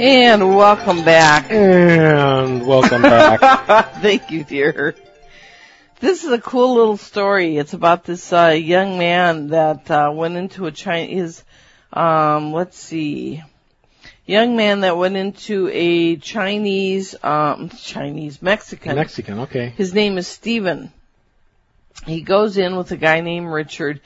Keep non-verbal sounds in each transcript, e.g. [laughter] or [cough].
And welcome back. And welcome back. [laughs] Thank you, dear. This is a cool little story. It's about this uh, young man that uh, went into a Chinese, um, let's see, young man that went into a Chinese, um, Chinese Mexican. Mexican, okay. His name is Stephen. He goes in with a guy named Richard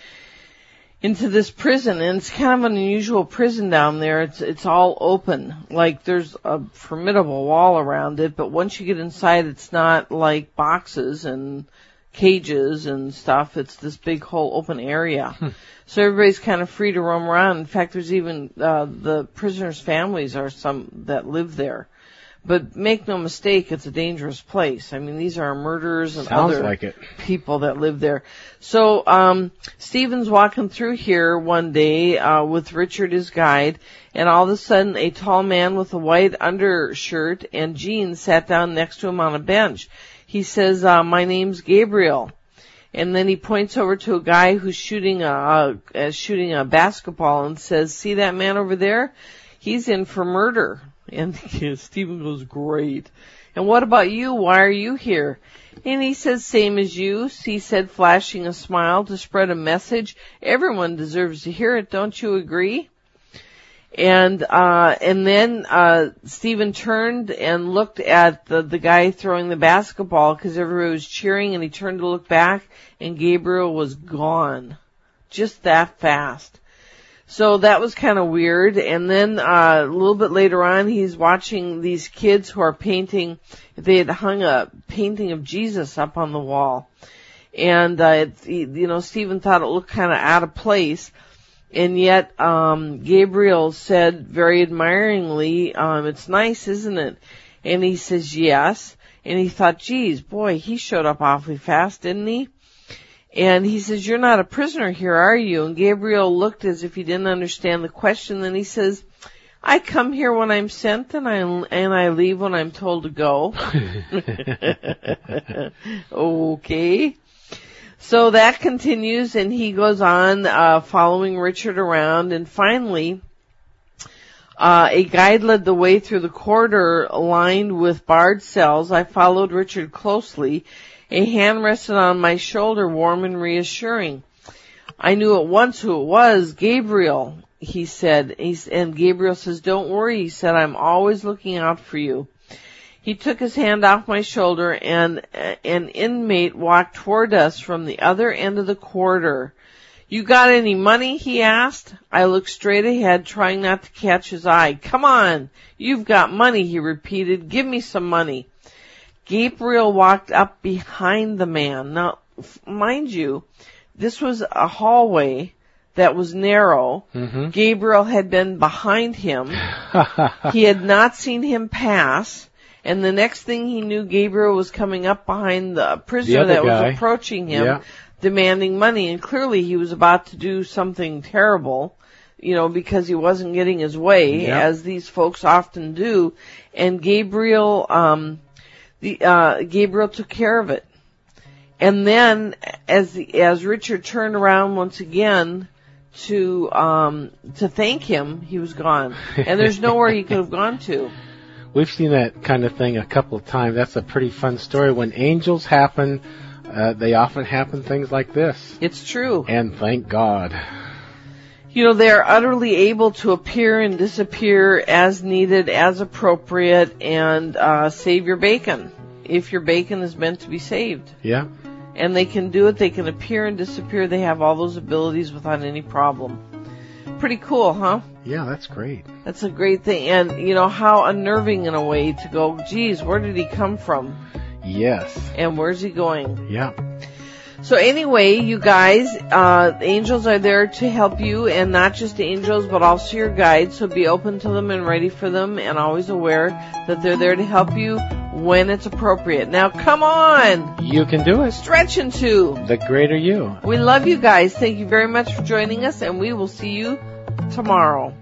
into this prison and it's kind of an unusual prison down there. It's, it's all open. Like there's a formidable wall around it, but once you get inside it's not like boxes and cages and stuff. It's this big whole open area. Hmm. So everybody's kind of free to roam around. In fact, there's even, uh, the prisoners' families are some that live there. But make no mistake, it's a dangerous place. I mean, these are murderers and Sounds other like people that live there. So, um, Stephen's walking through here one day, uh, with Richard his guide, and all of a sudden a tall man with a white undershirt and jeans sat down next to him on a bench. He says, uh, my name's Gabriel. And then he points over to a guy who's shooting a, uh, shooting a basketball and says, see that man over there? He's in for murder. And [laughs] Stephen goes, great. And what about you? Why are you here? And he says, same as you. He said, flashing a smile to spread a message. Everyone deserves to hear it. Don't you agree? And, uh, and then, uh, Stephen turned and looked at the, the guy throwing the basketball because everybody was cheering and he turned to look back and Gabriel was gone. Just that fast. So that was kind of weird. And then uh, a little bit later on, he's watching these kids who are painting. They had hung a painting of Jesus up on the wall, and uh, it, you know Stephen thought it looked kind of out of place. And yet, um, Gabriel said very admiringly, um, "It's nice, isn't it?" And he says, "Yes." And he thought, "Geez, boy, he showed up awfully fast, didn't he?" And he says, you're not a prisoner here, are you? And Gabriel looked as if he didn't understand the question. Then he says, I come here when I'm sent and I, and I leave when I'm told to go. [laughs] okay. So that continues and he goes on, uh, following Richard around and finally, uh, a guide led the way through the corridor lined with barred cells. I followed Richard closely a hand rested on my shoulder, warm and reassuring. I knew at once who it was, Gabriel, he said. He's, and Gabriel says, don't worry, he said, I'm always looking out for you. He took his hand off my shoulder and an inmate walked toward us from the other end of the corridor. You got any money? he asked. I looked straight ahead, trying not to catch his eye. Come on, you've got money, he repeated. Give me some money. Gabriel walked up behind the man. Now, mind you, this was a hallway that was narrow. Mm-hmm. Gabriel had been behind him. [laughs] he had not seen him pass. And the next thing he knew, Gabriel was coming up behind the prisoner The that guy. was approaching him, Yeah. Demanding money. And clearly he was about to do something terrible, you know, because he wasn't getting his way, Yeah. as these folks often do. And Gabriel, um, the, uh, Gabriel took care of it. And then, as the, as Richard turned around once again to um, to thank him, he was gone, and there's nowhere he could have [laughs] gone to. We've seen that kind of thing a couple of times. That's a pretty fun story. When angels happen, uh, they often happen things like this. It's true. And thank God. You know, they're utterly able to appear and disappear as needed, as appropriate, and uh, save your bacon if your bacon is meant to be saved. Yeah. And they can do it. They can appear and disappear. They have all those abilities without any problem. Pretty cool, huh? Yeah, that's great. That's a great thing. And, you know, how unnerving in a way to go, geez, where did he come from? Yes. And where's he going? Yeah. So anyway, you guys, uh, angels are there to help you and not just the angels, but also your guides. So be open to them and ready for them and always aware that they're there to help you when it's appropriate. Now come on! You can do it. Stretch into! The greater you. We love you guys. Thank you very much for joining us and we will see you tomorrow.